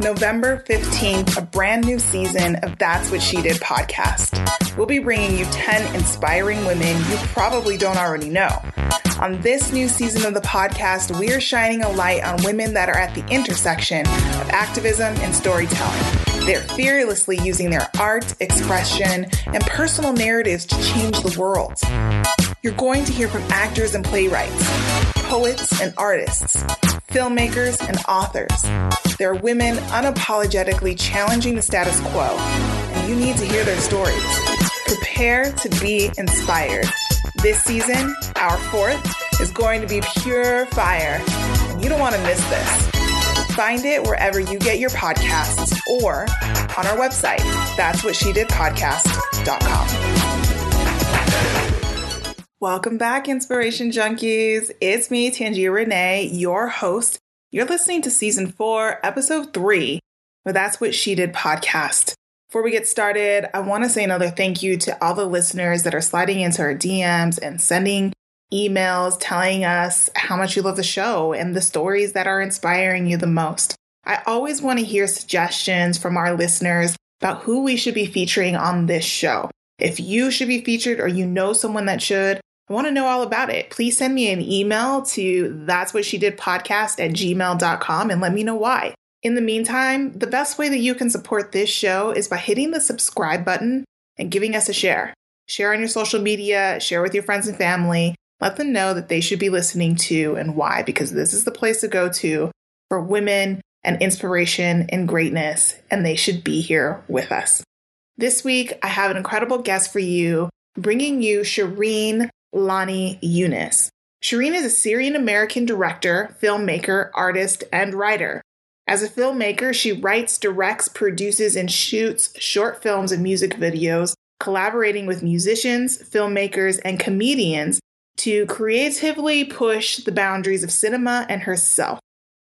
November 15th, a brand new season of That's What She Did podcast. We'll be bringing you 10 inspiring women you probably don't already know. On this new season of the podcast, we are shining a light on women that are at the intersection of activism and storytelling. They're fearlessly using their art, expression, and personal narratives to change the world. You're going to hear from actors and playwrights, poets and artists, filmmakers and authors. They're women unapologetically challenging the status quo, and you need to hear their stories. Prepare to be inspired. This season, our fourth, is going to be pure fire, and you don't want to miss this. Find it wherever you get your podcasts or on our website, that's what she did podcast.com. Welcome back, Inspiration Junkies. It's me, Tangia Renee, your host. You're listening to season four, episode three, but That's What She Did podcast. Before we get started, I want to say another thank you to all the listeners that are sliding into our DMs and sending emails telling us how much you love the show and the stories that are inspiring you the most. I always want to hear suggestions from our listeners about who we should be featuring on this show. If you should be featured or you know someone that should, I want to know all about it. Please send me an email to that's what she did podcast at gmail.com and let me know why. In the meantime, the best way that you can support this show is by hitting the subscribe button and giving us a share. Share on your social media, share with your friends and family, let them know that they should be listening to and why, because this is the place to go to for women and inspiration and greatness, and they should be here with us. This week, I have an incredible guest for you, bringing you Shireen Lani Yunus. Shireen is a Syrian American director, filmmaker, artist, and writer. As a filmmaker, she writes, directs, produces, and shoots short films and music videos, collaborating with musicians, filmmakers, and comedians to creatively push the boundaries of cinema and herself,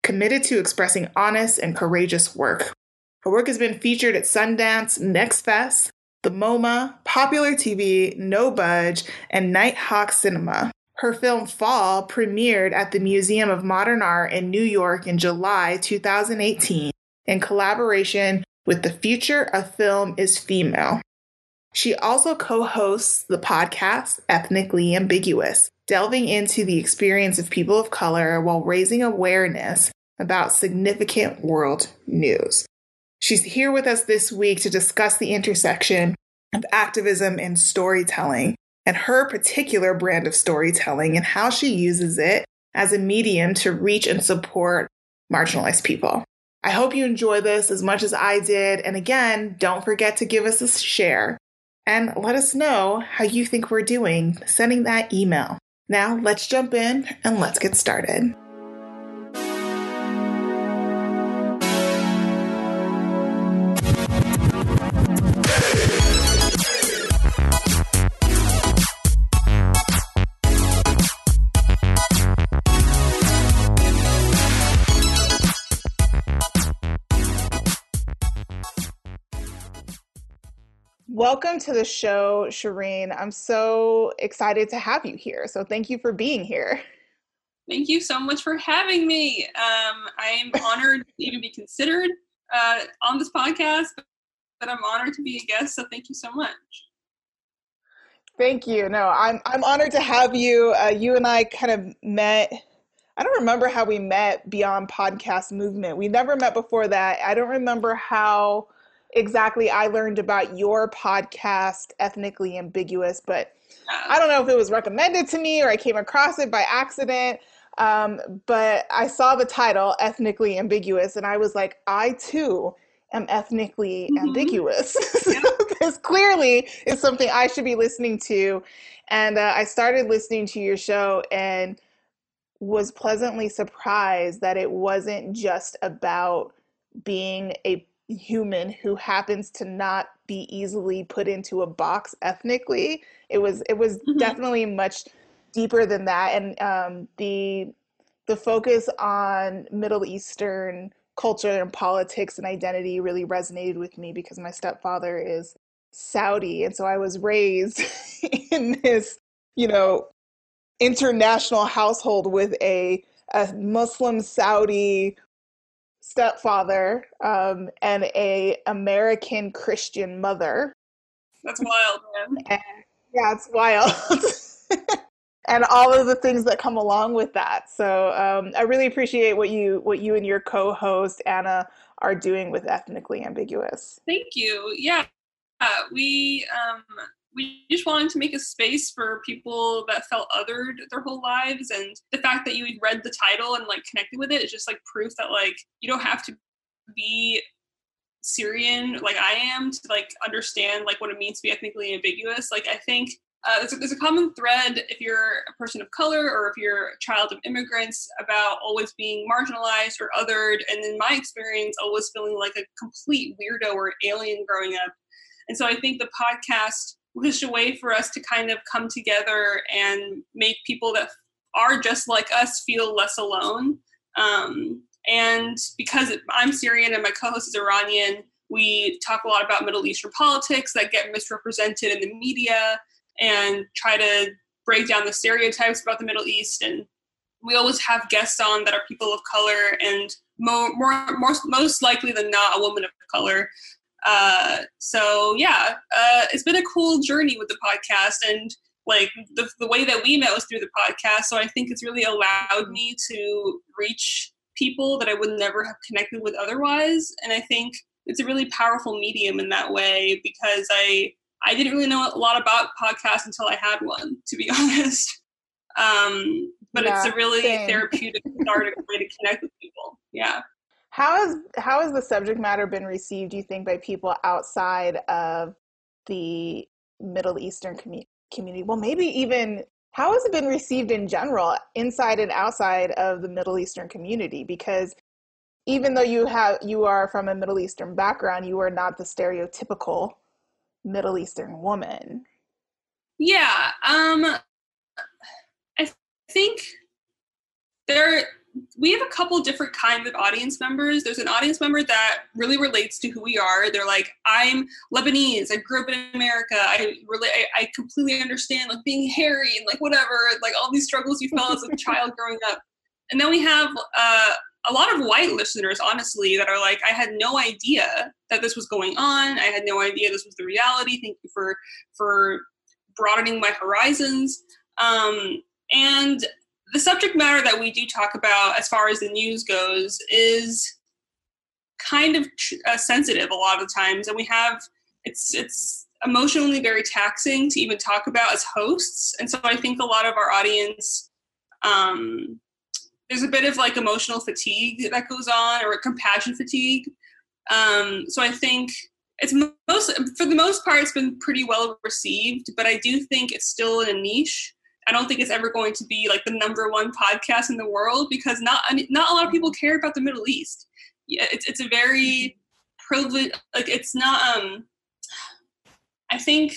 committed to expressing honest and courageous work. Her work has been featured at Sundance, Next Fest, the MoMA, Popular TV, No Budge, and Nighthawk Cinema. Her film Fall premiered at the Museum of Modern Art in New York in July 2018 in collaboration with The Future of Film is Female. She also co hosts the podcast Ethnically Ambiguous, delving into the experience of people of color while raising awareness about significant world news. She's here with us this week to discuss the intersection of activism and storytelling and her particular brand of storytelling and how she uses it as a medium to reach and support marginalized people. I hope you enjoy this as much as I did. And again, don't forget to give us a share and let us know how you think we're doing sending that email. Now, let's jump in and let's get started. Welcome to the show, Shireen. I'm so excited to have you here. So thank you for being here. Thank you so much for having me. Um, I am honored to even be considered uh, on this podcast, but I'm honored to be a guest. So thank you so much. Thank you. No, I'm I'm honored to have you. Uh, you and I kind of met. I don't remember how we met beyond podcast movement. We never met before that. I don't remember how exactly I learned about your podcast, Ethnically Ambiguous, but I don't know if it was recommended to me or I came across it by accident. Um, but I saw the title, Ethnically Ambiguous, and I was like, I too am ethnically mm-hmm. ambiguous. This clearly is something I should be listening to. And uh, I started listening to your show and was pleasantly surprised that it wasn't just about being a human who happens to not be easily put into a box ethnically. It was it was mm-hmm. definitely much deeper than that, and um, the the focus on Middle Eastern culture and politics and identity really resonated with me because my stepfather is Saudi, and so I was raised in this, you know, international household with a a Muslim Saudi stepfather um, and a American Christian mother. That's wild, man. And, yeah, it's wild. and all of the things that come along with that. So um, I really appreciate what you what you and your co-host Anna are doing with ethnically ambiguous. Thank you. Yeah, uh, we um, we just wanted to make a space for people that felt othered their whole lives, and the fact that you read the title and like connected with it is just like proof that like you don't have to be Syrian like I am to like understand like what it means to be ethnically ambiguous. Like I think uh, there's, a, there's a common thread if you're a person of color or if you're a child of immigrants about always being marginalized or othered, and in my experience, always feeling like a complete weirdo or alien growing up. And so I think the podcast just a way for us to kind of come together and make people that are just like us feel less alone. Um, and because I'm Syrian and my co-host is Iranian, we talk a lot about Middle Eastern politics that get misrepresented in the media and try to break down the stereotypes about the Middle East. And we always have guests on that are people of color and more, more, more most likely than not, a woman of color. Uh, so yeah, uh, it's been a cool journey with the podcast and like the, the way that we met was through the podcast. So I think it's really allowed me to reach people that I would never have connected with otherwise. And I think it's a really powerful medium in that way because I I didn't really know a lot about podcasts until I had one, to be honest. Um, but yeah, it's a really same. therapeutic way to connect with people. Yeah. How has how has the subject matter been received? Do you think by people outside of the Middle Eastern commu- community? Well, maybe even how has it been received in general, inside and outside of the Middle Eastern community? Because even though you have you are from a Middle Eastern background, you are not the stereotypical Middle Eastern woman? Yeah, um, I think there we have a couple different kinds of audience members. There's an audience member that really relates to who we are. They're like, I'm Lebanese. I grew up in America. I really, I, I completely understand like being hairy and like whatever, like all these struggles you felt as a child growing up. And then we have uh, a lot of white listeners, honestly, that are like, I had no idea that this was going on. I had no idea this was the reality. Thank you for for broadening my horizons. Um, and the subject matter that we do talk about, as far as the news goes, is kind of uh, sensitive a lot of times, and we have it's it's emotionally very taxing to even talk about as hosts. And so I think a lot of our audience um, there's a bit of like emotional fatigue that goes on or compassion fatigue um, so i think it's most for the most part it's been pretty well received but i do think it's still in a niche i don't think it's ever going to be like the number one podcast in the world because not not a lot of people care about the middle east yeah it's, it's a very privileged like it's not um i think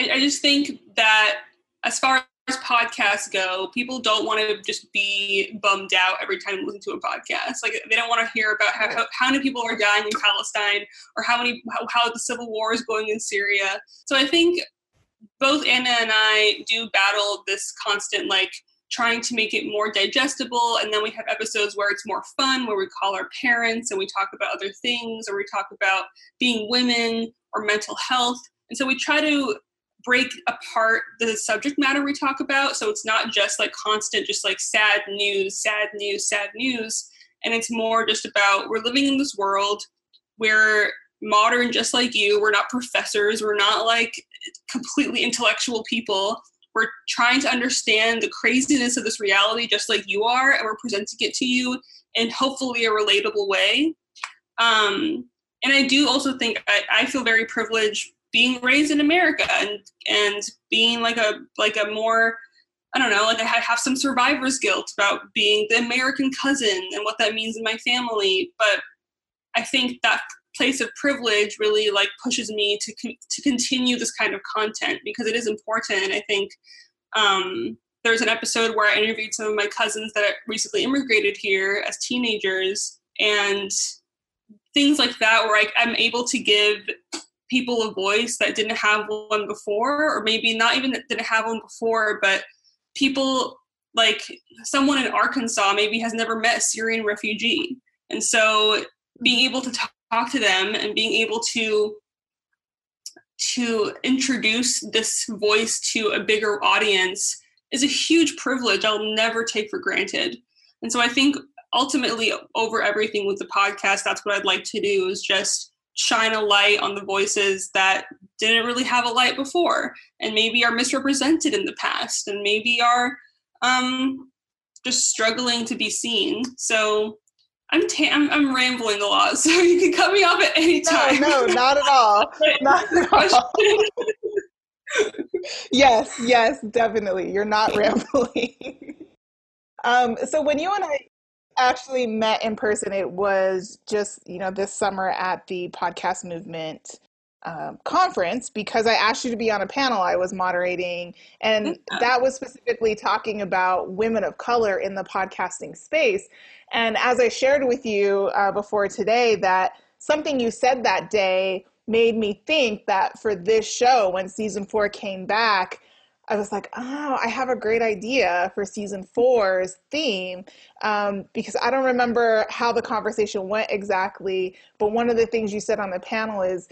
I, I just think that as far as podcasts go, people don't want to just be bummed out every time they listen to a podcast. Like they don't want to hear about how, how, how many people are dying in Palestine or how many how, how the civil war is going in Syria. So I think both Anna and I do battle this constant like trying to make it more digestible and then we have episodes where it's more fun where we call our parents and we talk about other things or we talk about being women or mental health. And so we try to break apart the subject matter we talk about so it's not just like constant just like sad news sad news sad news. And it's more just about we're living in this world we're modern just like you we're not professors we're not like completely intellectual people we're trying to understand the craziness of this reality just like you are and we're presenting it to you in hopefully a relatable way um, and i do also think I, I feel very privileged being raised in America and and being like a like a more I don't know, like I have some survivor's guilt about being the American cousin and what that means in my family. But I think that place of privilege really like pushes me to to continue this kind of content because it is important. I think um, there's an episode where I interviewed some of my cousins that recently immigrated here as teenagers, and things like that, where I, I'm able to give people a voice that didn't have one before, or maybe not even that didn't have one before, but people like someone in Arkansas maybe has never met a Syrian refugee. And so being able to talk to them and being able to to introduce this voice to a bigger audience is a huge privilege I'll never take for granted. And so I think ultimately over everything with the podcast that's what I'd like to do is just shine a light on the voices that didn't really have a light before and maybe are misrepresented in the past and maybe are um, just struggling to be seen. So I'm, ta- I'm, I'm rambling a lot, so you can cut me off at any time. No, no, not at all. not at all. yes, yes, definitely. You're not rambling. um, so when you and I actually met in person, it was just you know this summer at the podcast movement um, conference because I asked you to be on a panel I was moderating, and that was specifically talking about women of color in the podcasting space. And as I shared with you uh, before today, that something you said that day made me think that for this show, when season four came back, I was like, oh, I have a great idea for season four's theme um, because I don't remember how the conversation went exactly. But one of the things you said on the panel is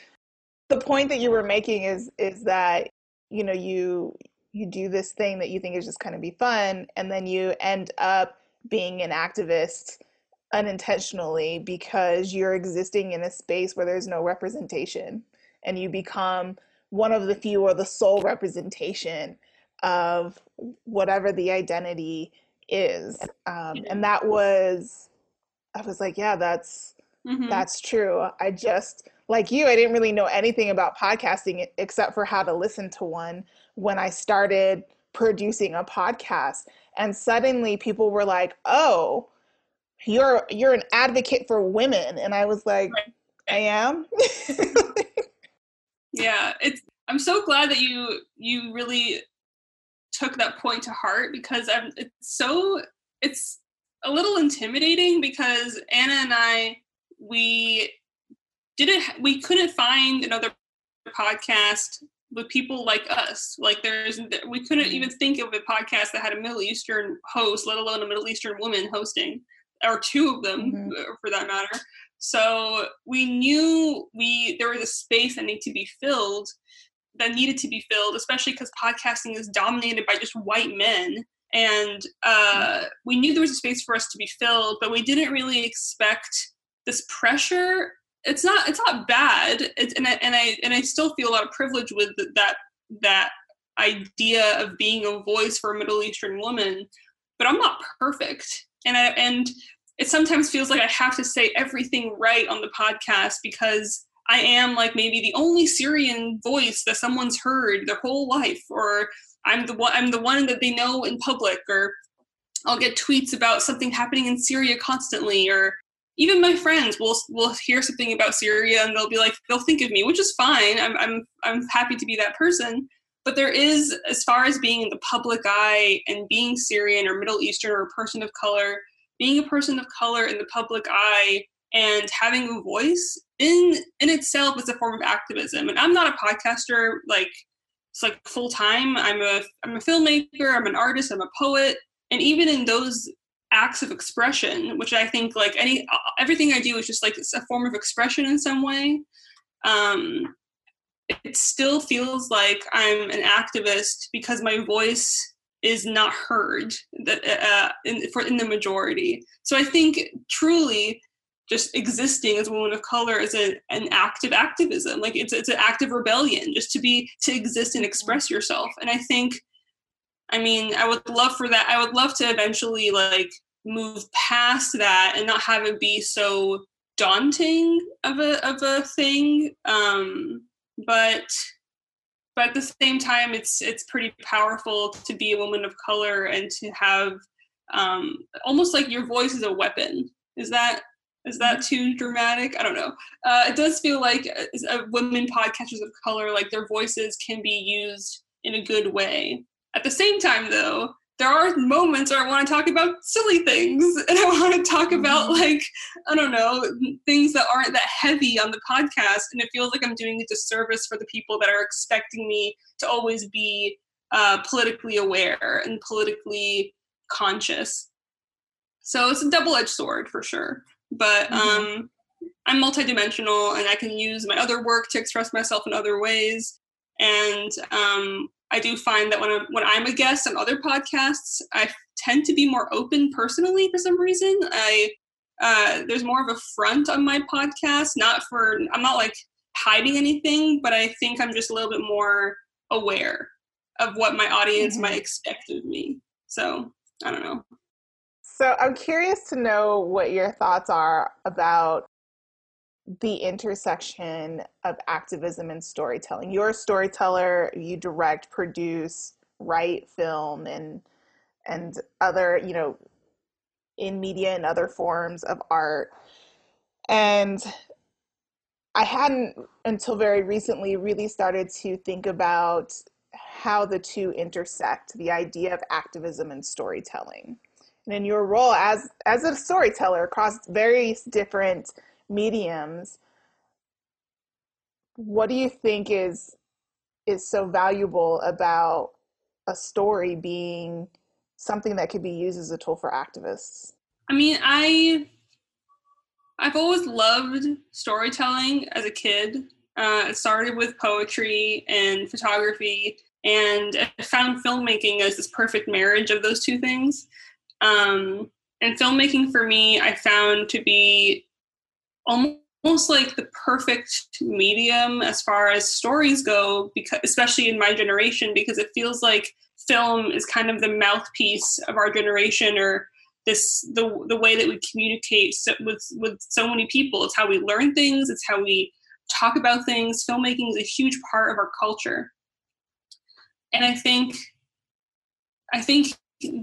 the point that you were making is is that you know you you do this thing that you think is just kind of be fun, and then you end up being an activist unintentionally because you're existing in a space where there's no representation and you become one of the few or the sole representation of whatever the identity is um, and that was i was like yeah that's mm-hmm. that's true i just like you i didn't really know anything about podcasting except for how to listen to one when i started producing a podcast and suddenly people were like oh you're you're an advocate for women and i was like right. i am yeah it's i'm so glad that you you really took that point to heart because i'm it's so it's a little intimidating because anna and i we didn't we couldn't find another podcast with people like us. Like there's we couldn't even think of a podcast that had a Middle Eastern host, let alone a Middle Eastern woman hosting, or two of them mm-hmm. Uh, for that matter. So we knew we there was a space that needed to be filled that needed to be filled, especially because podcasting is dominated by just white men. And uh, mm-hmm. we knew there was a space for us to be filled, but we didn't really expect this pressure it's not it's not bad. It's, and I, and I and I still feel a lot of privilege with that that idea of being a voice for a Middle Eastern woman but I'm not perfect. And I and it sometimes feels like I have to say everything right on the podcast because I am like maybe the only Syrian voice that someone's heard their whole life or I'm the one I'm the one that they know in public or I'll get tweets about something happening in Syria constantly or even my friends will will hear something about Syria and they'll be like they'll think of me, which is fine. I'm I'm I'm happy to be that person. But there is, as far as being in the public eye and being Syrian or Middle Eastern or a person of color, being a person of color in the public eye and having a voice in in itself is a form of activism. And I'm not a podcaster like it's like full time. I'm a I'm a filmmaker. I'm an artist. I'm a poet. And even in those acts of expression which i think like any everything i do is just like it's a form of expression in some way. Um it still feels like i'm an activist because my voice is not heard that uh, in, for in the majority. So i think truly just existing as a woman of color is a, an act of activism. Like it's it's an act of rebellion just to be to exist and express yourself. And i think I mean, I would love for that. I would love to eventually like move past that and not have it be so daunting of a of a thing. Um, but but at the same time, it's it's pretty powerful to be a woman of color and to have um, almost like your voice is a weapon. Is that is that mm-hmm. too dramatic? I don't know. Uh, it does feel like a women podcasters of color, like their voices can be used in a good way. At the same time, though, there are moments where I want to talk about silly things and I want to talk about mm-hmm. like I don't know things that aren't that heavy on the podcast and it feels like I'm doing a disservice for the people that are expecting me to always be uh, politically aware and politically conscious. So it's a double edged sword for sure. But mm-hmm. um, I'm multidimensional and I can use my other work to express myself in other ways. And um, I do find that when I'm when I'm a guest on other podcasts, I tend to be more open personally for some reason. I uh, there's more of a front on my podcast, not for I'm not like hiding anything, but I think I'm just a little bit more aware of what my audience mm-hmm. might expect of me. So I don't know. So I'm curious to know what your thoughts are about the intersection of activism and storytelling. You're a storyteller, you direct, produce, write, film and and other, you know, in media and other forms of art. And I hadn't until very recently really started to think about how the two intersect, the idea of activism and storytelling. And in your role as as a storyteller across various different mediums what do you think is is so valuable about a story being something that could be used as a tool for activists? I mean i i've always loved storytelling as a kid. Uh, it started with poetry and photography and i found filmmaking as this perfect marriage of those two things. Um, and filmmaking for me i found to be almost like the perfect medium as far as stories go because especially in my generation because it feels like film is kind of the mouthpiece of our generation or this the the way that we communicate so, with with so many people. It's how we learn things. It's how we talk about things. Filmmaking is a huge part of our culture. And i think i think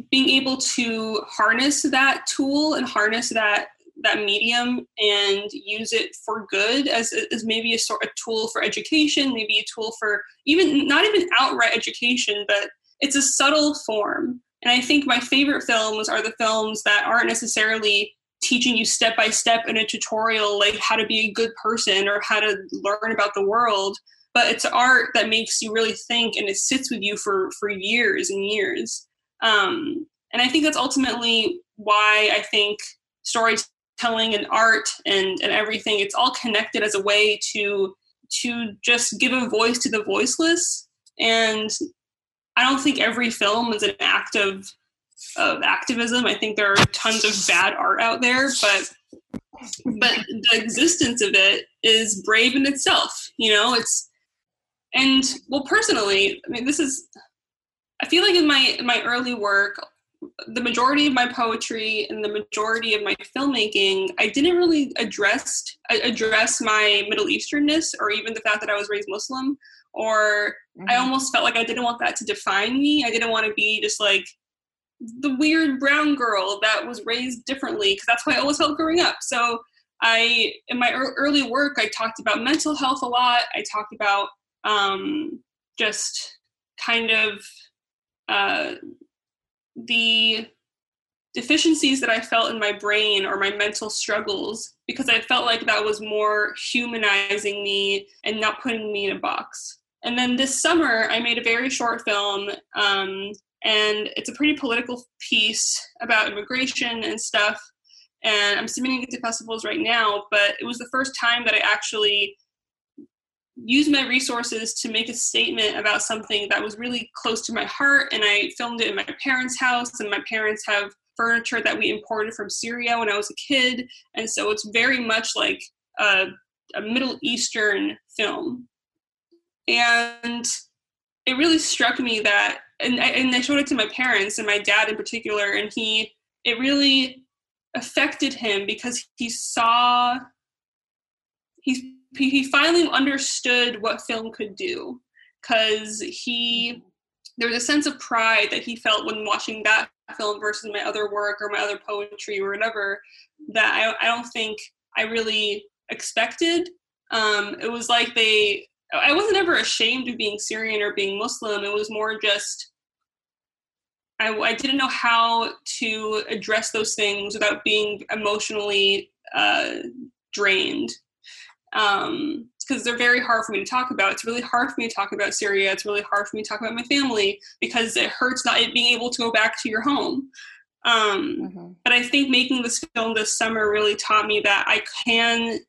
being able to harness that tool and harness that that medium and use it for good as, as maybe a sort of tool for education, maybe a tool for even not even outright education, but it's a subtle form. And I think my favorite films are the films that aren't necessarily teaching you step by step in a tutorial like how to be a good person or how to learn about the world but it's art that makes you really think and it sits with you for for years and years um, and i think that's ultimately why i think storytelling telling and art and and everything. It's all connected as a way to to just give a voice to the voiceless. And i don't think every film is an act of of activism. I think there are tons of bad art out there but but the existence of it is brave in itself you know? It's and well personally i mean this is i feel like in my in my early work the majority of my poetry and the majority of my filmmaking, I didn't really address address my Middle Easternness or even the fact that I was raised Muslim. Or mm-hmm. I almost felt like I didn't want that to define me. I didn't want to be just like the weird brown girl that was raised differently because that's why I always felt growing up. So I, in my early work, I talked about mental health a lot. I talked about um, just kind of uh, the deficiencies that I felt in my brain or my mental struggles because I felt like that was more humanizing me and not putting me in a box. And then this summer, I made a very short film, um, and it's a pretty political piece about immigration and stuff. And I'm submitting it to festivals right now, but it was the first time that I actually use my resources to make a statement about something that was really close to my heart. And I filmed it in my parents' house, and my parents have furniture that we imported from Syria when I was a kid. And so it's very much like a, a Middle Eastern film. And it really struck me that, and I, and I showed it to my parents and my dad in particular, and he, it really affected him because he saw, he he finally understood what film could do because he there was a sense of pride that he felt when watching that film versus my other work or my other poetry or whatever that I, I don't think I really expected. Um, it was like they, I wasn't ever ashamed of being Syrian or being Muslim. It was more just, I, I didn't know how to address those things without being emotionally uh, drained um, because they're very hard for me to talk about. It's really hard for me to talk about Syria. It's really hard for me to talk about my family because it hurts not being able to go back to your home. Um, mm-hmm. But I think making this film this summer really taught me that I can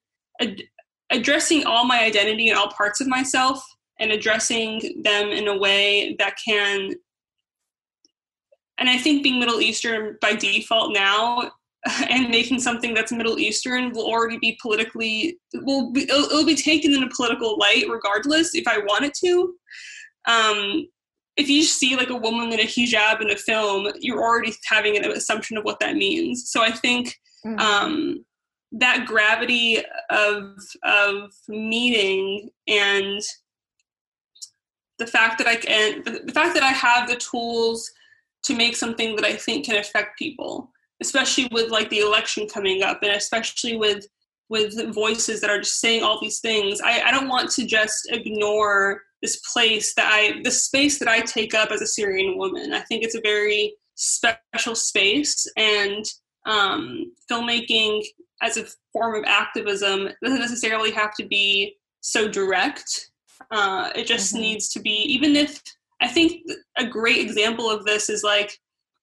ad- addressing all my identity and all parts of myself and addressing them in a way that can and I think being Middle Eastern by default now and making something that's Middle Eastern will already be politically will be, it'll, it'll, be taken in a political light regardless if I want it to. Um, if you see like a woman in a hijab in a film, you're already having an assumption of what that means. So I think mm-hmm. um, that gravity of of meeting and the fact that I can the fact that I have the tools to make something that I think can affect people, especially with like the election coming up, and especially with with voices that are just saying all these things. I, I don't want to just ignore this place that I the space that I take up as a Syrian woman. I think it's a very special space and um, filmmaking as a form of activism doesn't necessarily have to be so direct. Uh, it just mm-hmm. needs to be, even if I think a great example of this is like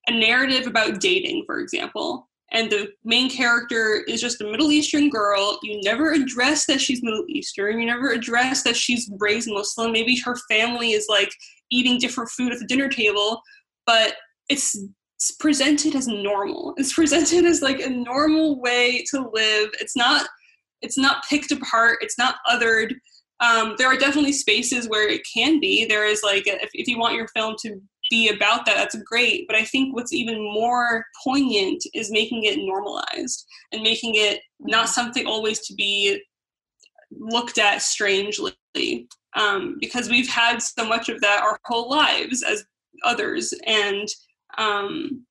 a narrative about dating, for example. And the main character is just a Middle Eastern girl. You never address that she's Middle Eastern. You never address that she's raised Muslim. Maybe her family is like eating different food at the dinner table, but it's, it's presented as normal. It's presented as like a normal way to live. It's not it's not picked apart. It's not othered um, there are definitely spaces where it can be. There is like, if, if you want your film to be about that, that's great. But I think what's even more poignant is making it normalized and making it not mm-hmm. something always to be looked at strangely. Um, because we've had so much of that our whole lives as others. And um,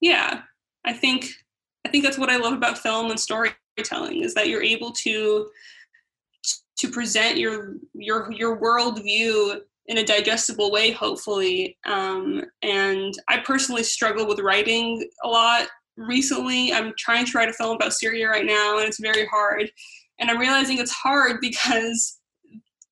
yeah, I think I think that's what I love about film and storytelling is that you're able to to present your your your worldview in a digestible way, hopefully. Um, and I personally struggle with writing a lot recently. I'm trying to write a film about Syria right now, and it's very hard. And I'm realizing it's hard because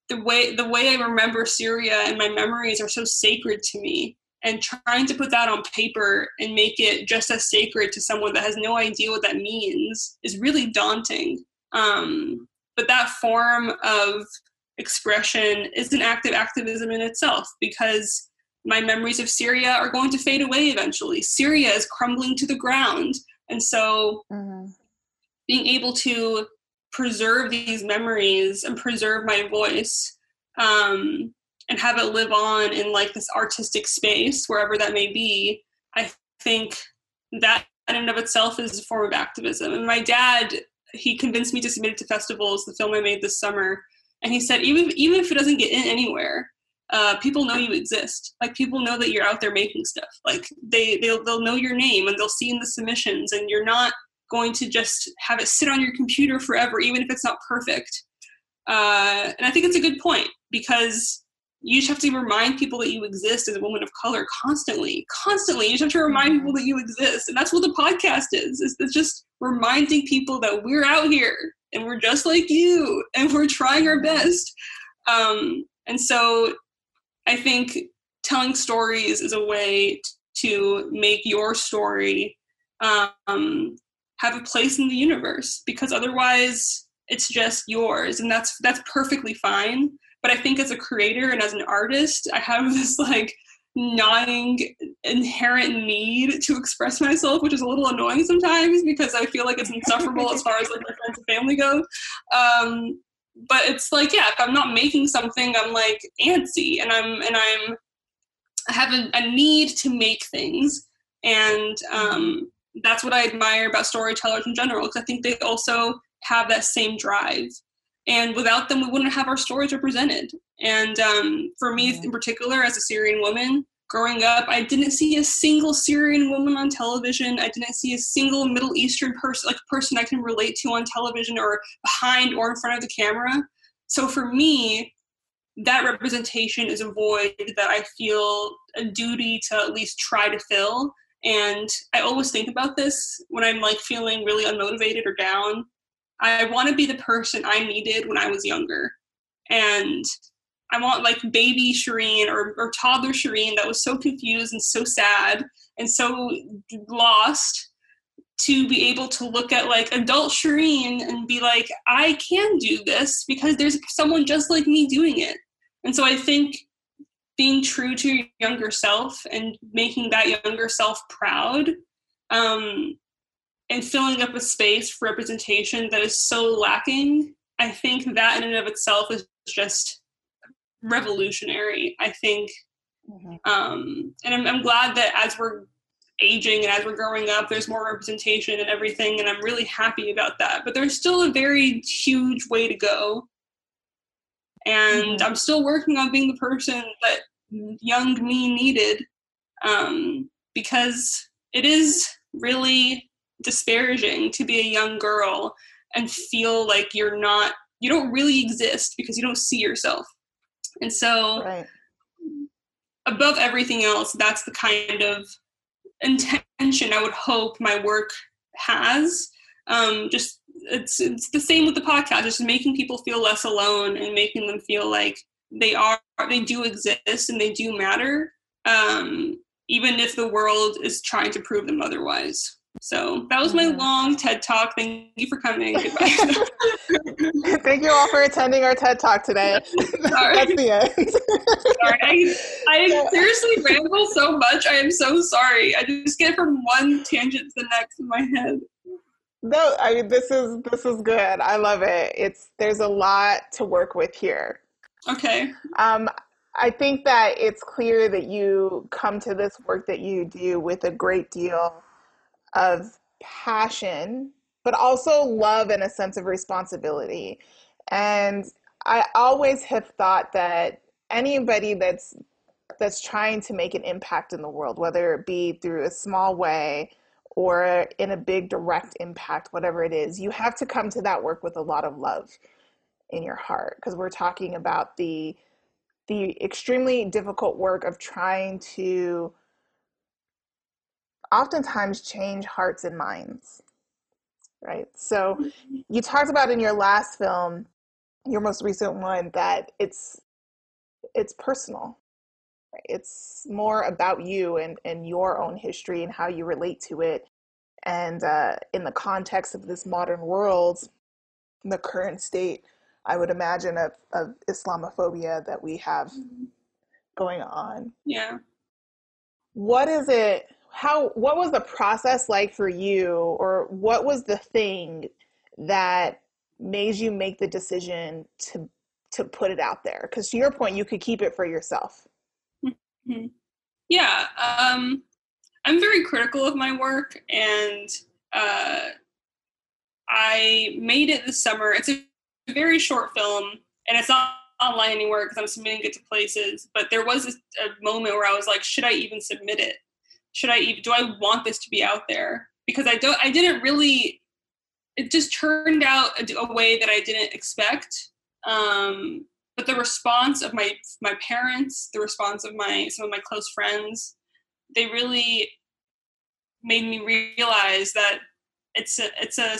the way the way I remember Syria and my memories are so sacred to me. And trying to put that on paper and make it just as sacred to someone that has no idea what that means is really daunting. Um, but that form of expression is an act of activism in itself because my memories of Syria are going to fade away eventually. Syria is crumbling to the ground. And so mm-hmm. being able to preserve these memories and preserve my voice um, and have it live on in like this artistic space, wherever that may be, I think that in and of itself is a form of activism. And my dad he convinced me to submit it to festivals. The film I made this summer, and he said even even if it doesn't get in anywhere, uh, people know you exist. Like people know that you're out there making stuff. Like they they'll they'll know your name and they'll see in the submissions, and you're not going to just have it sit on your computer forever, even if it's not perfect. Uh, and I think it's a good point because you just have to remind people that you exist as a woman of color constantly constantly you just have to remind people that you exist and that's what the podcast is it's, it's just reminding people that we're out here and we're just like you and we're trying our best. Um, and so i think telling stories is a way to make your story um, have a place in the universe because otherwise it's just yours and that's that's perfectly fine. But I think as a creator and as an artist, I have this like gnawing inherent need to express myself, which is a little annoying sometimes because I feel like it's insufferable as far as like my friends and family go. Um, but it's like, yeah, if I'm not making something, I'm like antsy and I'm and I'm I have a, a need to make things, and um, that's what I admire about storytellers in general because I think they also have that same drive. And without them we wouldn't have our stories represented and um, for me in particular as a syrian woman growing up i didn't see a single syrian woman on television. I didn't see a single middle eastern person like person i can relate to on television or behind or in front of the camera. So for me that representation is a void that i feel a duty to at least try to fill. And i always think about this when i'm like feeling really unmotivated or down. I want to be the person I needed when I was younger. And I want like baby Shireen or, or toddler Shireen that was so confused and so sad and so lost to be able to look at like adult Shireen and be like, I can do this because there's someone just like me doing it. And so I think being true to your younger self and making that younger self proud um, and filling up a space for representation that is so lacking, I think that in and of itself is just revolutionary. I think, mm-hmm. um, and I'm, I'm glad that as we're aging and as we're growing up, there's more representation and everything, and I'm really happy about that. But there's still a very huge way to go. And mm-hmm. I'm still working on being the person that young me needed um, because it is really disparaging to be a young girl and feel like you're not, you don't really exist because you don't see yourself. And so, right. above everything else, that's the kind of intention I would hope my work has. Um, just it's it's the same with the podcast, just making people feel less alone and making them feel like they are they do exist and they do matter, um, even if the world is trying to prove them otherwise. So that was my long TED talk. Thank you for coming. Goodbye. Thank you all for attending our TED talk today. Sorry. That's the end. sorry. I, I seriously ramble so much. I am so sorry. I just get from one tangent to the next in my head. No, I mean this is this is good. I love it. It's there's a lot to work with here. Okay. Um I think that it's clear that you come to this work that you do with a great deal of passion, but also love and a sense of responsibility. And I always have thought that anybody that's that's trying to make an impact in the world, whether it be through a small way or in a big direct impact, whatever it is, you have to come to that work with a lot of love in your heart because we're talking about the the extremely difficult work of trying to oftentimes change hearts and minds right so mm-hmm. you talked about in your last film your most recent one that it's it's personal right? it's more about you and and your own history and how you relate to it and uh, in the context of this modern world the current state i would imagine of, of islamophobia that we have mm-hmm. going on yeah what is it how what was the process like for you? Or what was the thing that made you make the decision to to put it out there? Because to your point you could keep it for yourself. Mm-hmm. yeah um i'm very critical of my work and uh i made it this summer. It's a very short film and it's not online anywhere because i'm submitting it to places but there was a, a moment where i was like should i even submit it should I even do I want this to be out there? Because I don't I didn't really it just turned out a, a way that I didn't expect. Um, but the response of my my parents, the response of my some of my close friends, they really made me realize that it's a it's a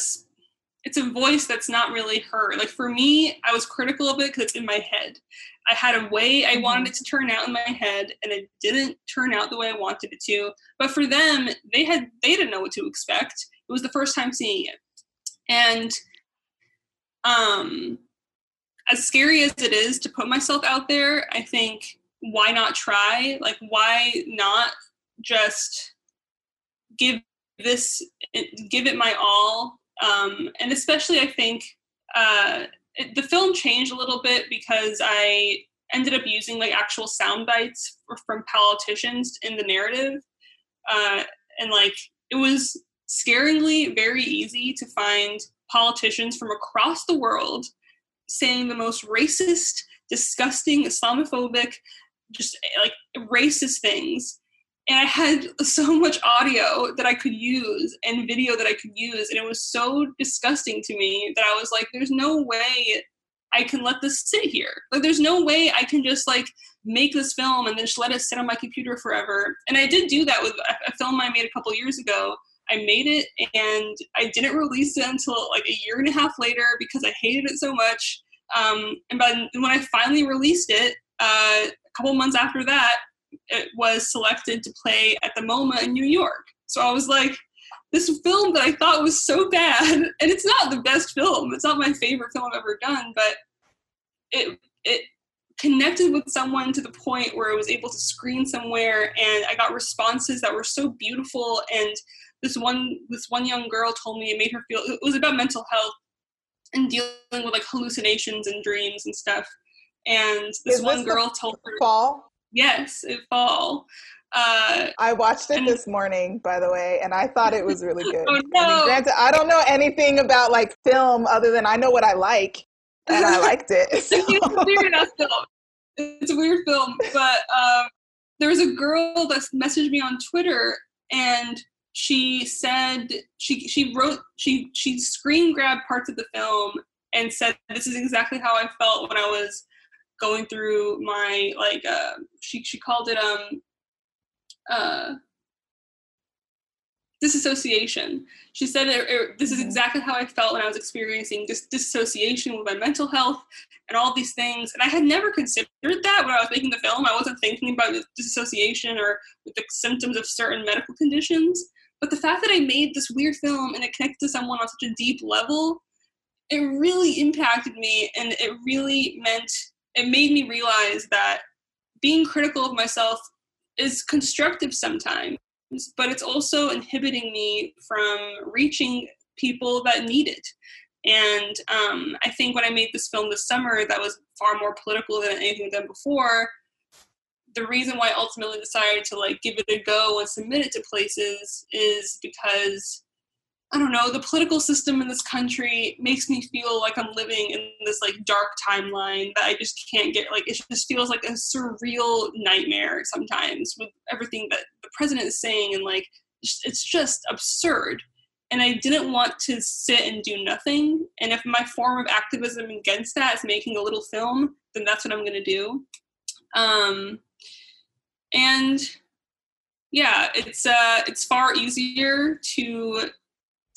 it's a voice that's not really heard. Like for me, I was critical of it because it's in my head. I had a way I wanted mm-hmm. it to turn out in my head, and it didn't turn out the way I wanted it to. But for them, they had they didn't know what to expect. It was the first time seeing it, and um, as scary as it is to put myself out there, I think why not try? Like why not just give this give it my all? Um, and especially, I think. Uh, it, the film changed a little bit because I ended up using like actual sound bites from politicians in the narrative, uh, and like it was scaringly very easy to find politicians from across the world saying the most racist, disgusting, Islamophobic, just like racist things and I had so much audio that I could use and video that I could use, and it was so disgusting to me that I was like, "There's no way I can let this sit here. Like, there's no way I can just like make this film and then just let it sit on my computer forever." And I did do that with a film I made a couple years ago. I made it and I didn't release it until like a year and a half later because I hated it so much. Um, and by, when I finally released it, uh, a couple months after that, it was selected to play at the MoMA in New York. So I was like, this film that I thought was so bad, and it's not the best film. It's not my favorite film I've ever done, but it it connected with someone to the point where I was able to screen somewhere, and I got responses that were so beautiful. And this one this one young girl told me it made her feel it was about mental health and dealing with like hallucinations and dreams and stuff. And this Is one girl told her, Fall. Yes, it fall. Uh, I watched it And- this morning, by the way, and I thought it was really good. Oh, I mean, no. granted, I don't know anything about like film other than I know what I like, and I liked it. it's a weird film. It's a weird film, but um, there was a girl that messaged me on Twitter, and she said she she wrote she she screen grabbed parts of the film and said this is exactly how I felt when I was going through my like uh, she she called it um uh disassociation. She said it, it- this is Mhm. exactly how I felt when I was experiencing this disassociation with my mental health and all these things. And I had never considered that when I was making the film. I wasn't thinking about disassociation or the symptoms of certain medical conditions. But the fact that I made this weird film and it connected to someone on such a deep level, it really impacted me and it really meant it made me realize that being critical of myself is constructive sometimes but it's also inhibiting me from reaching people that need it. And um, I think when I made this film this summer, that was far more political than anything done before. The reason why I ultimately decided to like give it a go and submit it to places is because I don't know the political system in this country makes me feel like I'm living in this like dark timeline that I just can't get like it just feels like a surreal nightmare sometimes with everything that the president is saying and like it's just absurd. And I didn't want to sit and do nothing. And if my form of activism against that is making a little film then that's what I'm going to do. Um and yeah it's uh it's far easier to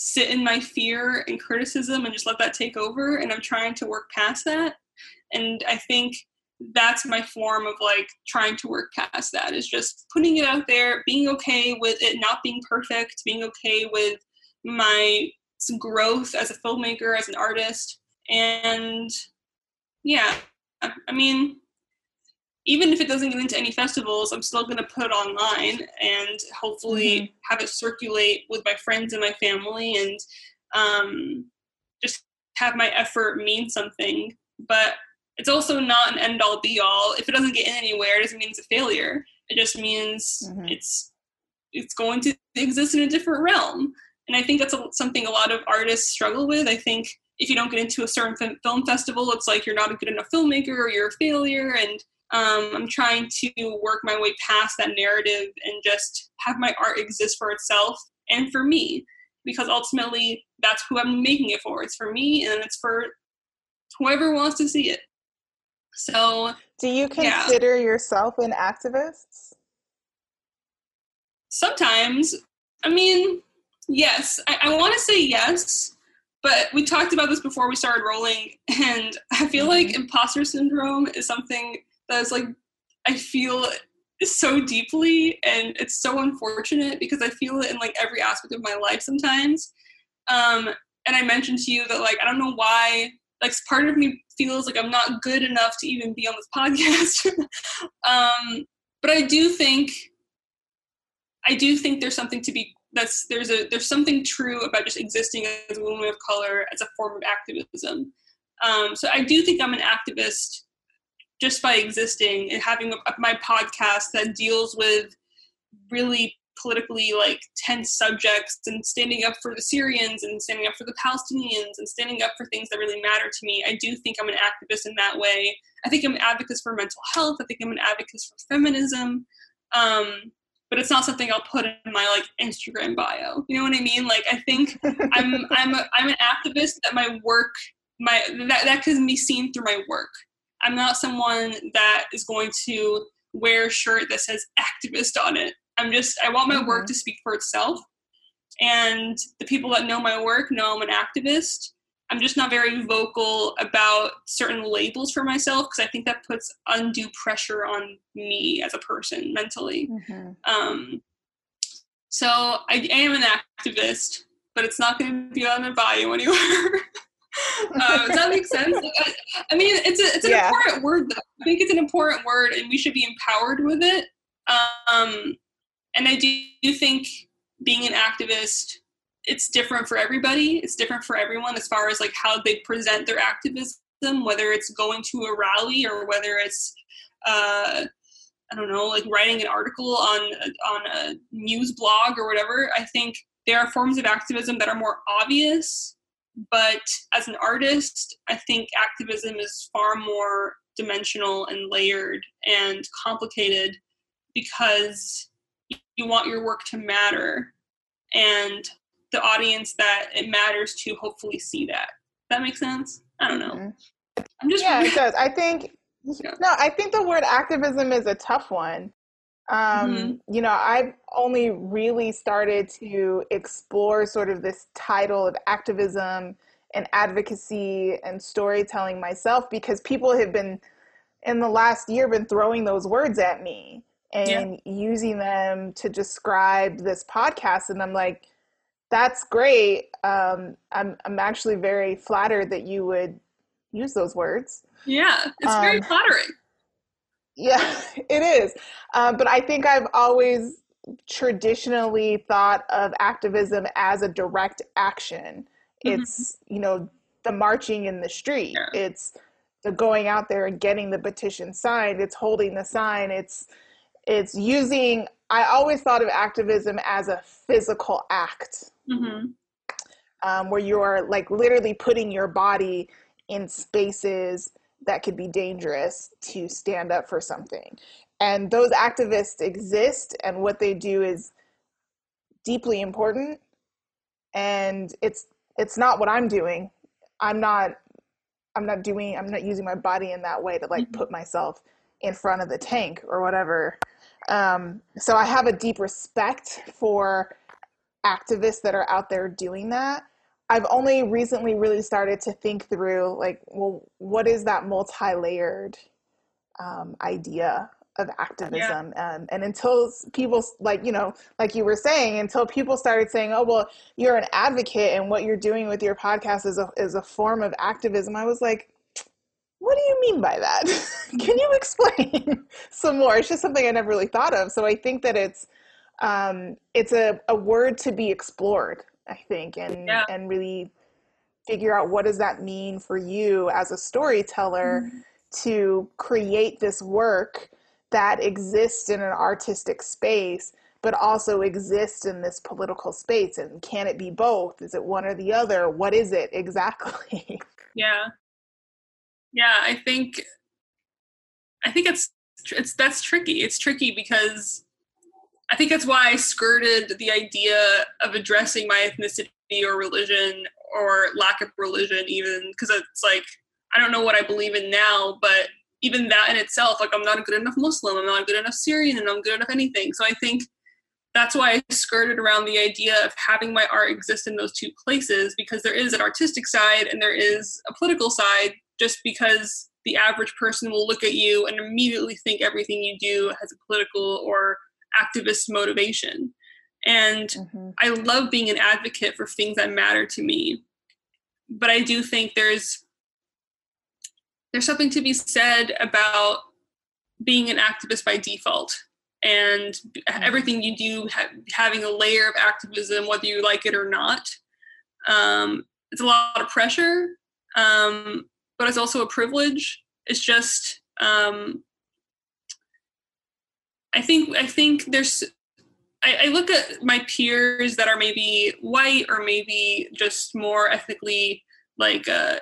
sit in my fear and criticism and just let that take over and i'm trying to work past that. And i think that's my form of like trying to work past that is just putting it out there being okay with it not being perfect being okay with my growth as a filmmaker as an artist and yeah. I, mean even if it doesn't get into any festivals, I'm still going to put it online and hopefully have it circulate with my friends and my family and um, just have my effort mean something. But it's also not an end all be all. If it doesn't get in anywhere, it doesn't mean it's a failure. It just means Mhm. it's it's going to exist in a different realm. And I think that's a, something a lot of artists struggle with. I think if you don't get into a certain film, film festival, it's like you're not a good enough filmmaker or you're a failure. And um, I'm trying to work my way past that narrative and just have my art exist for itself and for me, because ultimately that's who I'm making it for. It's for me and it's for whoever wants to see it. So Do you Yeah. consider yourself an activist? sometimes, I mean, yes, I, I want to say yes, but we talked about this before we started rolling, and I feel like imposter syndrome is something that is like, I feel so deeply, and it's so unfortunate because I feel it in like every aspect of my life sometimes. Um, and I mentioned to you that like I don't know why like part of me feels like I'm not good enough to even be on this podcast. um, but I do think I do think there's something to be that's there's a there's something true about just existing as a woman of color as a form of activism. Um, so I do think I'm an activist just by existing and having my podcast that deals with really politically like tense subjects and standing up for the Syrians and standing up for the Palestinians and standing up for things that really matter to me. I do think I'm an activist in that way. I think I'm an advocate for mental health. I think I'm an advocate for feminism. Um, but it's not something I'll put in my like Instagram bio. You know what I mean? Like I think I'm I'm a, I'm an activist that my work my that that can be seen through my work. I'm not someone that is going to wear a shirt that says activist on it. I'm just I want my work Mhm. to speak for itself. And the people that know my work know I'm an activist. I'm just not very vocal about certain labels for myself because I think that puts undue pressure on me as a person mentally. Mm-hmm. Um, so I am an activist, but it's not going to be on my bio anywhere. uh, does that make sense? I, I, mean, it's a, it's an yeah. important word. Though. I think it's an important word, and we should be empowered with it. Um, and I do think being an activist it's different for everybody. It's different for everyone as far as like how they present their activism, whether it's going to a rally or whether it's uh, I don't know, like writing an article on on a news blog or whatever. I think there are forms of activism that are more obvious, but as an artist, I think activism is far more dimensional and layered and complicated because you want your work to matter and the audience that it matters to hopefully see that. That makes sense? I don't know. Mm-hmm. I'm just Yeah, it does. I think yeah. no, I think the word activism is a tough one. Um, mm-hmm. you know, I've only really started to explore sort of this title of activism and advocacy and storytelling myself because people have been in the last year been throwing those words at me and yeah. using them to describe this podcast and I'm like that's great. Um, I'm I'm actually very flattered that you would use those words. Yeah, it's um, very flattering. Yeah, it is. Um, but I think I've always traditionally thought of activism as a direct action. Mm-hmm. It's you know the marching in the street. Yeah. It's the going out there and getting the petition signed. It's holding the sign. It's it's using. I always thought of activism as a physical act mm-hmm. um, where you're like literally putting your body in spaces that could be dangerous to stand up for something. And those activists exist, and what they do is deeply important. And it's it's not what I'm doing. I'm not I'm not doing I'm not using my body in that way to like mm-hmm. put myself in front of the tank or whatever. Um, so I have a deep respect for activists that are out there doing that. I've only recently really started to think through, like, well, what is that multi layered um, idea of activism? Yeah. Um, and until people, like, you know, like you were saying, until people started saying, oh, well, you're an advocate and what you're doing with your podcast is a, is a form of activism, I was like, what do you mean by that? Can you explain some more? It's just something I never really thought of. So I think that it's, um, it's a, a word to be explored, I think, and yeah. and really figure out what does that mean for you as a storyteller mm-hmm. to create this work that exists in an artistic space but also exists in this political space and can it be both? Is it one or the other? What is it exactly? Yeah. Yeah i think i think it's it's that's tricky. It's tricky because I think that's why I skirted the idea of addressing my ethnicity or religion or lack of religion, even because it's like I don't know what I believe in now, but even that in itself, like I'm not a good enough Muslim, I'm not a good enough Syrian, and I'm good enough anything. So I think that's why I skirted around the idea of having my art exist in those two places because there is an artistic side and there is a political side, just because the average person will look at you and immediately think everything you do has a political or activist motivation. And mm-hmm. I love being an advocate for things that matter to me. But I do think there's there's something to be said about being an activist by default and mm-hmm. everything you do ha- having a layer of activism whether you like it or not um, it's a lot of pressure um, but it's also a privilege it's just um, I think I think there's I, I, look at my peers that are maybe white or maybe just more ethnically like uh,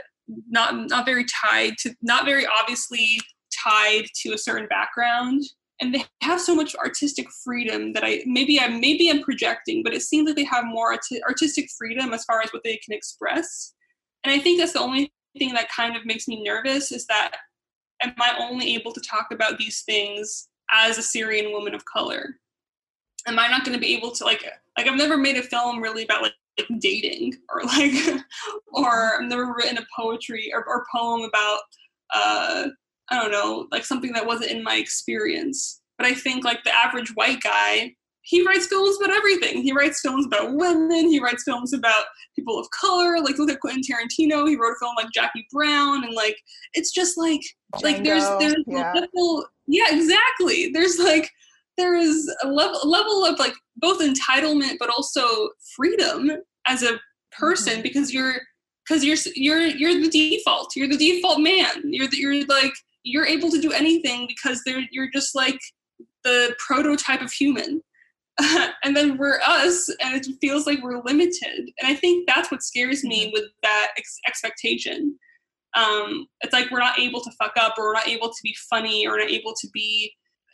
not not very tied to not very obviously tied to a certain background and they have so much artistic freedom that I maybe I maybe I'm projecting, but it seems like they have more arti- artistic freedom as far as what they can express. And I think that's the only thing that kind of makes me nervous is that am I only able to talk about these things as a Syrian woman of color? Am I not going to be able to like like I've never made a film really about like dating or like or I've never written a poetry or, or poem about uh I don't know, like something that wasn't in my experience. But I think like the average white guy, he writes films about everything. He writes films about women. He writes films about people of color. Like look at Quentin Tarantino. He wrote a film like Jackie Brown, and like it's just like Django, like there's there's yeah. level. Yeah, exactly. There's like there is a level level of like both entitlement but also freedom as a person mm-hmm. because you're because you're you're you're the default. You're the default man. You're the, you're like you're able to do anything because they're you're just like the prototype of human. and then we're us and it feels like we're limited and i think that's what scares me with that ex- expectation um, it's like we're not able to fuck up or we're not able to be funny or not able to be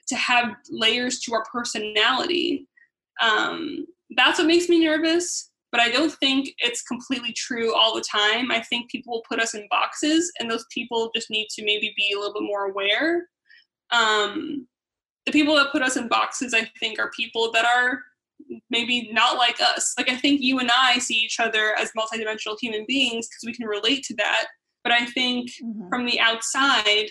to have layers to our personality um, that's what makes me nervous but I don't think it's completely true all the time. I think people will put us in boxes, and those people just need to maybe be a little bit more aware. Um, the people that put us in boxes, I think, are people that are maybe not like us. Like, I think you and I see each other as multidimensional human beings because we can relate to that. But I think mm-hmm. from the outside,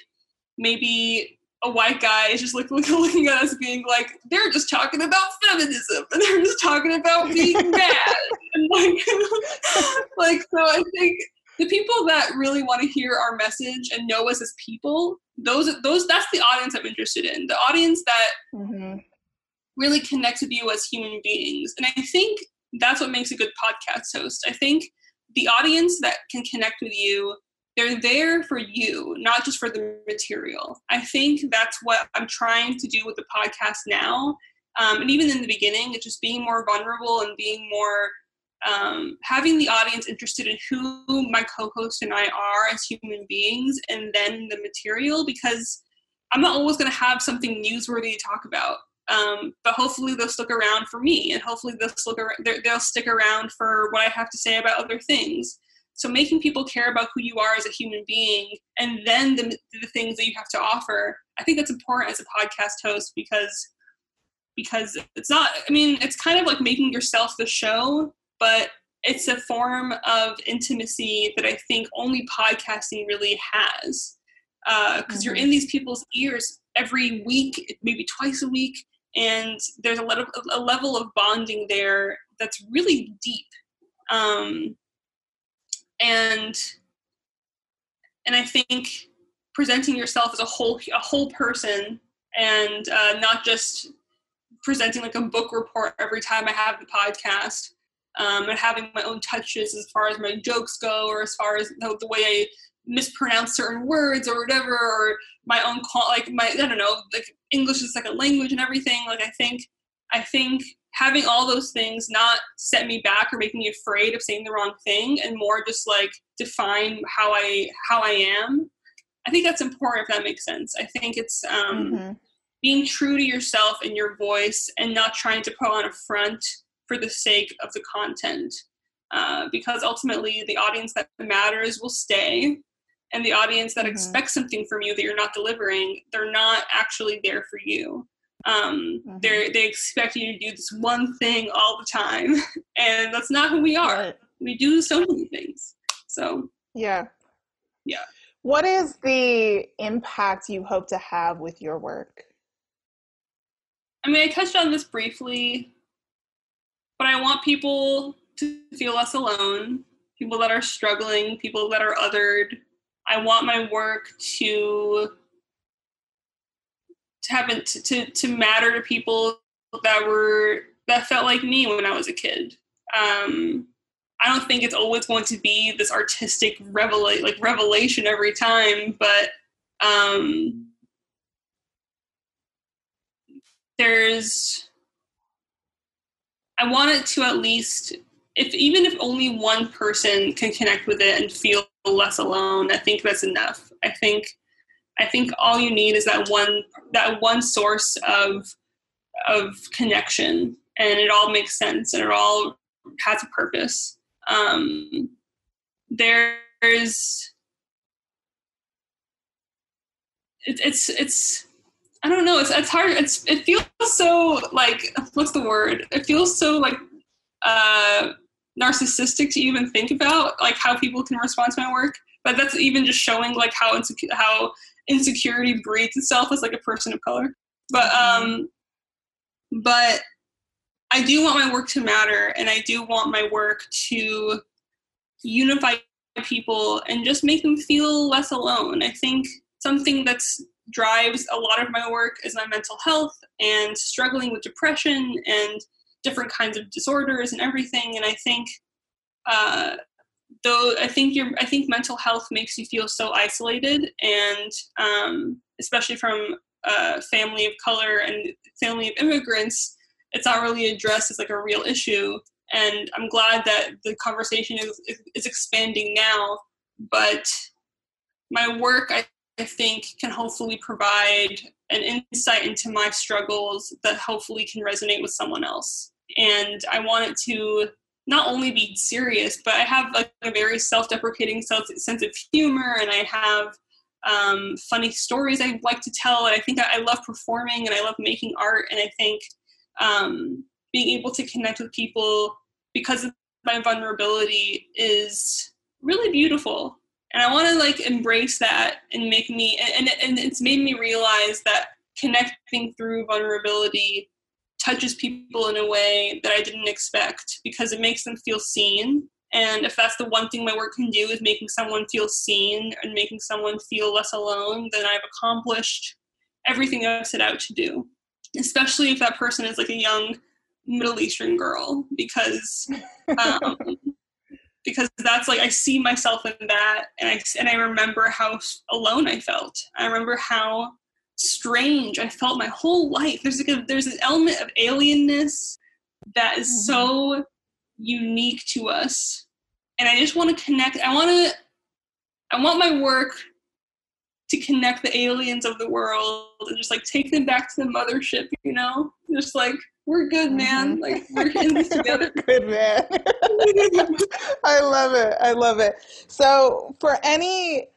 maybe a white guy is just like looking at us being like they're just talking about feminism and they're just talking about being bad and like like so i think the people that really want to hear our message and know us as people those those that's the audience i'm interested in the audience that mm-hmm. really connects with you as human beings and i think that's what makes a good podcast host i think the audience that can connect with you they're there for you, not just for the material. I think that's what I'm trying to do with the podcast now. Um, and even in the beginning, it's just being more vulnerable and being more um, having the audience interested in who my co-host and I are as human beings, and then the material because I'm not always going to have something newsworthy to talk about. Um, but hopefully they'll stick around for me, and hopefully they'll stick around, they'll stick around for what I have to say about other things. So making people care about who you are as a human being and then the, the things that you have to offer, I think that's important as a podcast host because because it's not I mean, it's kind of like making yourself the show, but it's a form of intimacy that I think only podcasting really has. Because uh, mm-hmm. you're in these people's ears every week, maybe twice a week, and there's a, level, a level of bonding there that's really deep. Um, and and I think presenting yourself as a whole a whole person and uh, not just presenting like a book report every time I have the podcast um, and having my own touches as far as my jokes go or as far as the, the way I mispronounce certain words or whatever or my own call like my I don't know like English is second language and everything like I think I think having all those things not set me back or make me afraid of saying the wrong thing and more just like define how i how i am i think that's important if that makes sense i think it's um, mm-hmm. being true to yourself and your voice and not trying to put on a front for the sake of the content uh, because ultimately the audience that matters will stay and the audience that mm-hmm. expects something from you that you're not delivering they're not actually there for you um, mm-hmm. they they expect you to do this one thing all the time, and that's not who we are. Right. We do so many things. So yeah, yeah. What is the impact you hope to have with your work? I mean, I touched on this briefly, but I want people to feel less alone. People that are struggling, people that are othered. I want my work to to have to, to, matter to people that were that felt like me when I was a kid. Um, I don't think it's always going to be this artistic revelation, like revelation every time, but um, there's. I want it to at least, if even if only one person can connect with it and feel less alone, I think that's enough. I think I think all you need is that one that one source of of connection, and it all makes sense, and it all has a purpose. Um, there's it, it's it's I don't know. It's it's hard. It's it feels so like what's the word? It feels so like uh narcissistic to even think about like how people can respond to my work but that's even just showing like how insecure how insecurity breeds itself as like a person of color but mm-hmm. um but i do want my work to matter and i do want my work to unify people and just make them feel less alone i think something that's drives a lot of my work is my mental health and struggling with depression and different kinds of disorders and everything. And I think, uh, though, I think your, I think mental health makes you feel so isolated, and um, especially from a family of color and family of immigrants, it's not really addressed as like a real issue. And I'm glad that the conversation is is expanding now. But my work, I I think can hopefully provide an insight into my struggles that hopefully can resonate with someone else. And I want it to not only be serious, but I have like a very self-deprecating sense of humor, and I have um, funny stories I like to tell. And I think I love performing and I love making art. And I think um, being able to connect with people because of my vulnerability is really beautiful and i want to like embrace that and make me and, and it's made me realize that connecting through vulnerability touches people in a way that i didn't expect because it makes them feel seen. And if that's the one thing my work can do is making someone feel seen and making someone feel less alone then i've accomplished everything i've set out to do. Especially if that person is like a young middle eastern girl because um, because that's like I see myself in that, and I and I remember how alone I felt. I remember how strange I felt my whole life. There's like a, there's an element of alienness that is mm-hmm. so unique to us, and I just want to connect. I want to. I want my work to connect the aliens of the world and just like take them back to the mothership. You know, just like we're good, man. Mm-hmm. Like we're in this together. good man. I love it. I love it. So for any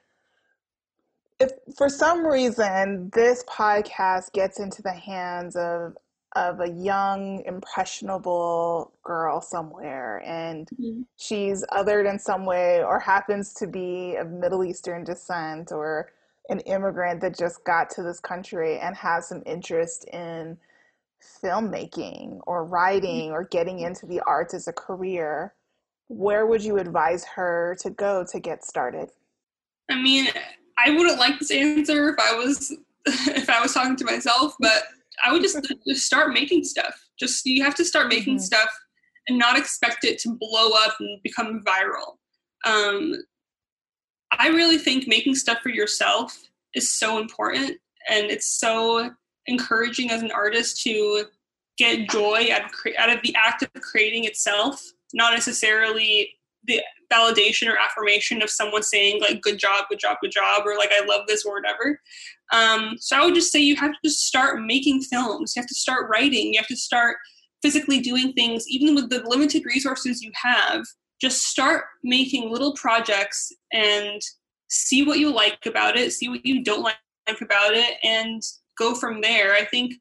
if for some reason this podcast gets into the hands of of a young impressionable girl somewhere and mm-hmm. she's othered in some way or happens to be of middle eastern descent or an immigrant that just got to this country and has some interest in filmmaking or writing or getting into the arts as a career, where would you advise her to go to get started? I mean, I wouldn't like this answer if I was if I was talking to myself, but I would just just start making stuff. Just you have to start making mm-hmm. stuff and not expect it to blow up and become viral. Um, I really think making stuff for yourself is so important, and it's so encouraging as an artist to get joy out of, cre- out of the act of creating itself, not necessarily the validation or affirmation of someone saying like good job good job good job or like i love this or whatever. Um, so i would just say you have to just start making films. You have to start writing. You have to start physically doing things even with the limited resources you have just start making little projects and see what you like about it see what you don't like about it and go from there. I think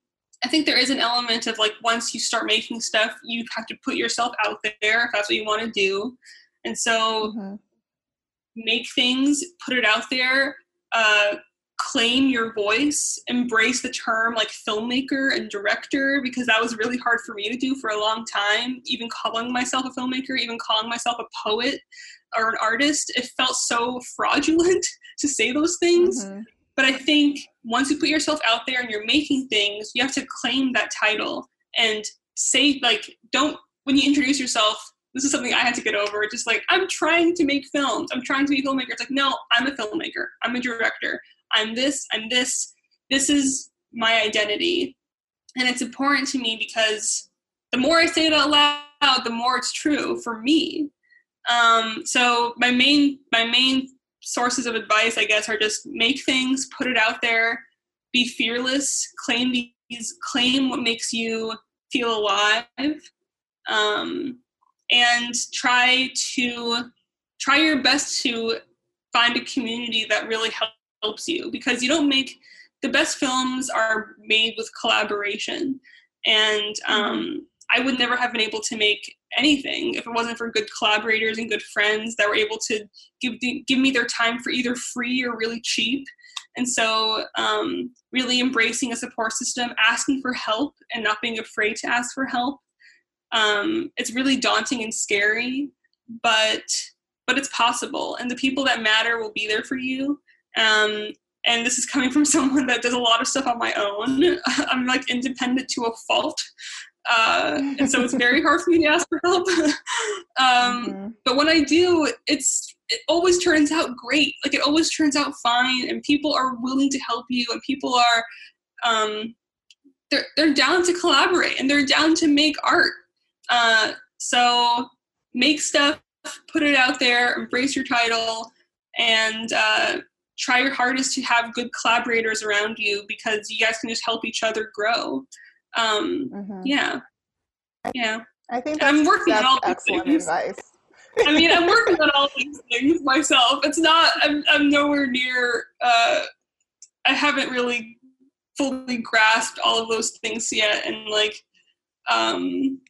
I think there is an element of like once you start making stuff, you have to put yourself out there if that's what you want to do. And so mm-hmm. make things, put it out there, uh, claim your voice, embrace the term like filmmaker and director because that was really hard for me to do for a long time. Even calling myself a filmmaker, even calling myself a poet or an artist, it felt so fraudulent to say those things. Mm-hmm. But I think once you put yourself out there and you're making things, you have to claim that title and say, like, don't, when you introduce yourself, this is something I had to get over. Just like, I'm trying to make films. I'm trying to be a filmmaker. It's like, no, I'm a filmmaker. I'm a director. I'm this, I'm this. This is my identity. And it's important to me because the more I say it out loud, the more it's true for me. Um, so my main my main sources of advice, I guess, are just make things, put it out there, be fearless, claim these, claim what makes you feel alive, um, and try to try your best to find a community that really helps you because you don't make the best films are made with collaboration and um, i would never have been able to make anything if it wasn't for good collaborators and good friends that were able to give give me their time for either free or really cheap. And so, um, really embracing a support system, asking for help, and not being afraid to ask for help. Um, it's really daunting and scary, but but it's possible, and the people that matter will be there for you. Um, and this is coming from someone that does a lot of stuff on my own. I'm like independent to a fault. Uh, and so it's very hard for me to ask for help. um, mm-hmm. But when I do, it's it always turns out great. Like it always turns out fine, and people are willing to help you, and people are um, they're they're down to collaborate, and they're down to make art. Uh, so make stuff, put it out there, embrace your title, and uh, try your hardest to have good collaborators around you because you guys can just help each other grow. Um, mm-hmm. Yeah, yeah. I think I'm working on all excellent things. advice. I mean, I'm working on all these things myself. It's not. I'm. I'm nowhere near. Uh, I haven't really fully grasped all of those things yet, and like, um,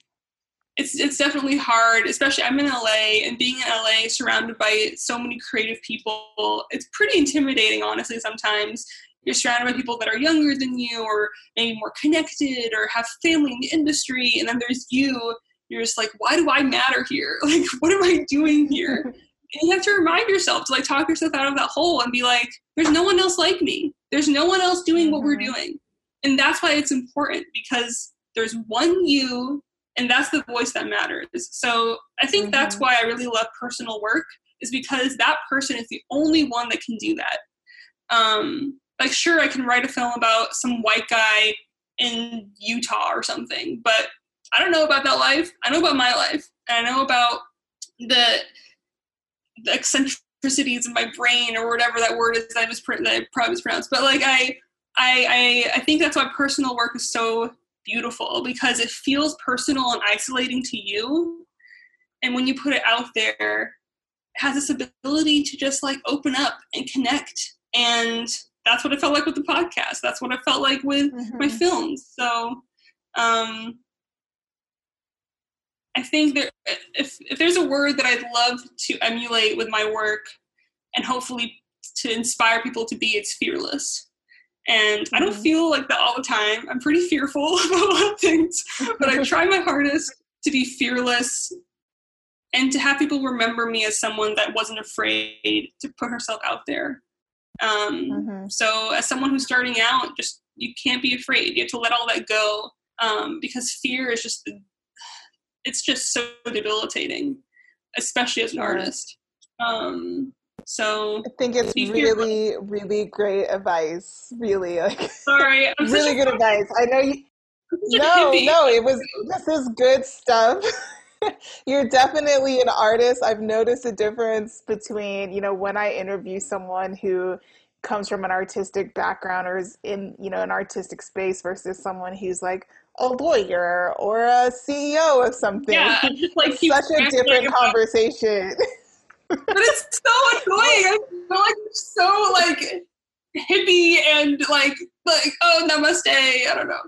it's it's definitely hard. Especially, I'm in LA, and being in LA, surrounded by so many creative people, it's pretty intimidating. Honestly, sometimes you're surrounded by people that are younger than you or maybe more connected or have family in the industry and then there's you. You're just like why do i matter here? Like what am i doing here? And you have to remind yourself to like talk yourself out of that hole and be like there's no one else like me. There's no one else doing what we're mm-hmm. doing. And that's why it's important because there's one you and that's the voice that matters. So i think mm-hmm. that's why i really love personal work is because that person is the only one that can do that. Um, like sure i can write a film about some white guy in utah or something but i don't know about that life. I know about my life and i know about the the eccentricities of my brain or whatever that word is that i, mis- that I probably mispronounced but like I, I i i think that's why personal work is so beautiful because it feels personal and isolating to you and when you put it out there it has this ability to just like open up and connect and that's what it felt like with the podcast. That's what it felt like with mm-hmm. my films. So um, I think that if if there's a word that I'd love to emulate with my work and hopefully to inspire people to be, it's fearless. And mm-hmm. I don't mm-hmm. feel like that all the time. I'm pretty fearful about a lot of things, but I try my hardest to be fearless and to have people remember me as someone that wasn't afraid to put herself out there um, mm-hmm. So, as someone who's starting out, just you can't be afraid. You have to let all that go um, because fear is just it's just so debilitating, especially as an artist. Um, so I think it's really, fearful. really great advice. Really, like sorry, I'm really good advice. I know you. No, no, it was. This is good stuff. You're definitely an artist. I've noticed a difference between, you know, when I interview someone who comes from an artistic background or is in, you know, an artistic space versus someone who's like oh, a lawyer or a CEO of something. Yeah, just like such a different conversation. but it's so annoying. I feel like so like hippie and like like oh namaste. I don't know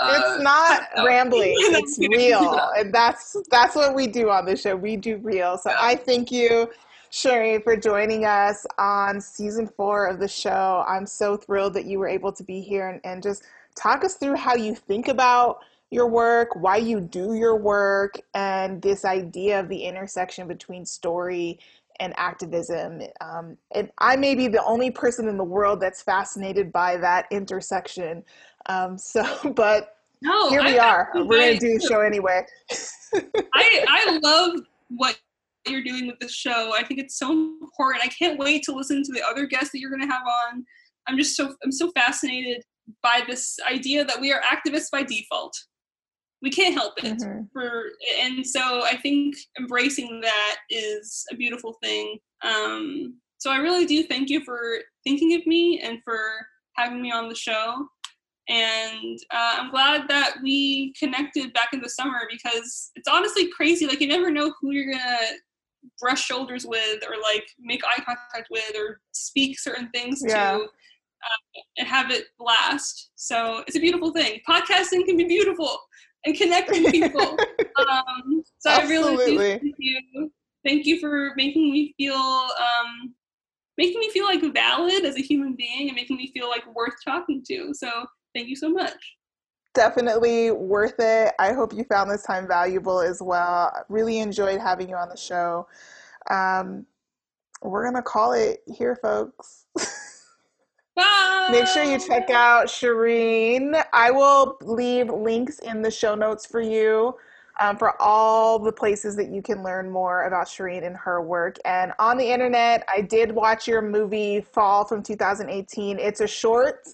it's uh, not rambling. It's real. And that's that's what we do on the show. We do real. So i thank you Shireen for joining us on season four of the show. I'm so thrilled that you were able to be here and, and just talk us through how you think about your work why you do your work and this idea of the intersection between story and activism. Um, and I may be the only person in the world that's fascinated by that intersection. Um, so, but no, here we I, are. I, We're going to do the show anyway. I, I love what you're doing with this show. I think it's so important. I can't wait to listen to the other guests that you're going to have on. I'm just so I'm so fascinated by this idea that we are activists by default. We can't help it. Mm-hmm. For and so I think embracing that is a beautiful thing. Um, so I really do thank you for thinking of me and for having me on the show and uh, i'm glad that we connected back in the summer because it's honestly crazy like you never know who you're gonna brush shoulders with or like make eye contact with or speak certain things yeah. to uh, and have it last so it's a beautiful thing podcasting can be beautiful and connecting people. um, so Absolutely. I really thank you. Thank you for making me feel um, making me feel like valid as a human being and making me feel like worth talking to. So thank you so much. Definitely worth it. I hope you found this time valuable as well. Really enjoyed having you on the show. Um, we're going to call it here, folks. Bye. Make sure you check out Shireen. I will leave links in the show notes for you um, for all the places that you can learn more about Shireen and her work. And on the internet, I did watch your movie Fall from 2018. It's a short,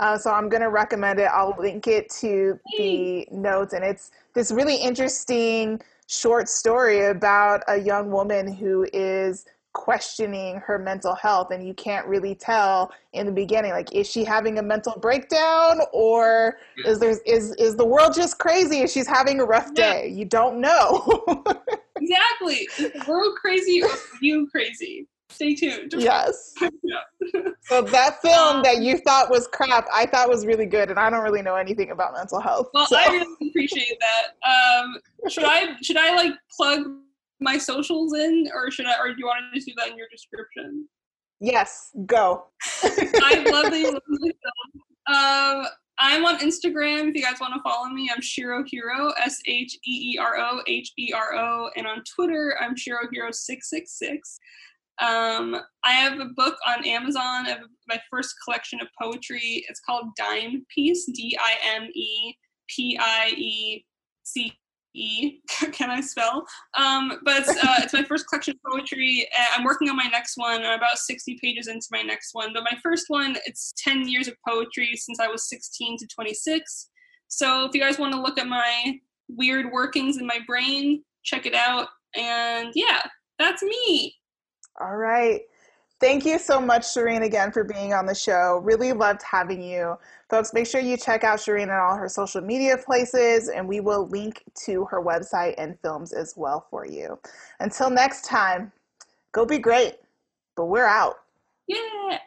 uh, so I'm going to recommend it. I'll link it to the notes. And it's this really interesting short story about a young woman who is questioning her mental health and you can't really tell in the beginning like is she having a mental breakdown or is there is is the world just crazy and she's having a rough day? You don't know. Exactly. Is the world crazy or you crazy stay tuned yes so that film um, that you thought was crap i thought was really good and i don't really know anything about mental health well so. i really appreciate that um should i should i like plug my socials in, or should I? Or do you want to just do that in your description? Yes, go. I love that you love the film. Um, I'm on Instagram if you guys want to follow me. I'm Sheero Hero, S H E E R O H E R O, and on Twitter I'm Sheero Hero six six six. Um, I have a book on Amazon of my first collection of poetry. It's called Dime Piece, D I M E P I E C E. Can I spell? Um, but it's, uh, it's my first collection of poetry. I'm working on my next one. I'm about 60 pages into my next one. But my first one, it's 10 years of poetry since I was 16 to 26. So if you guys want to look at my weird workings in my brain, check it out. And yeah, that's me. All right. Thank you so much, Shireen, again for being on the show. Really loved having you. Folks, make sure you check out Shireen and all her social media places, and we will link to her website and films as well for you. Until next time, go be great, but we're out. Yeah.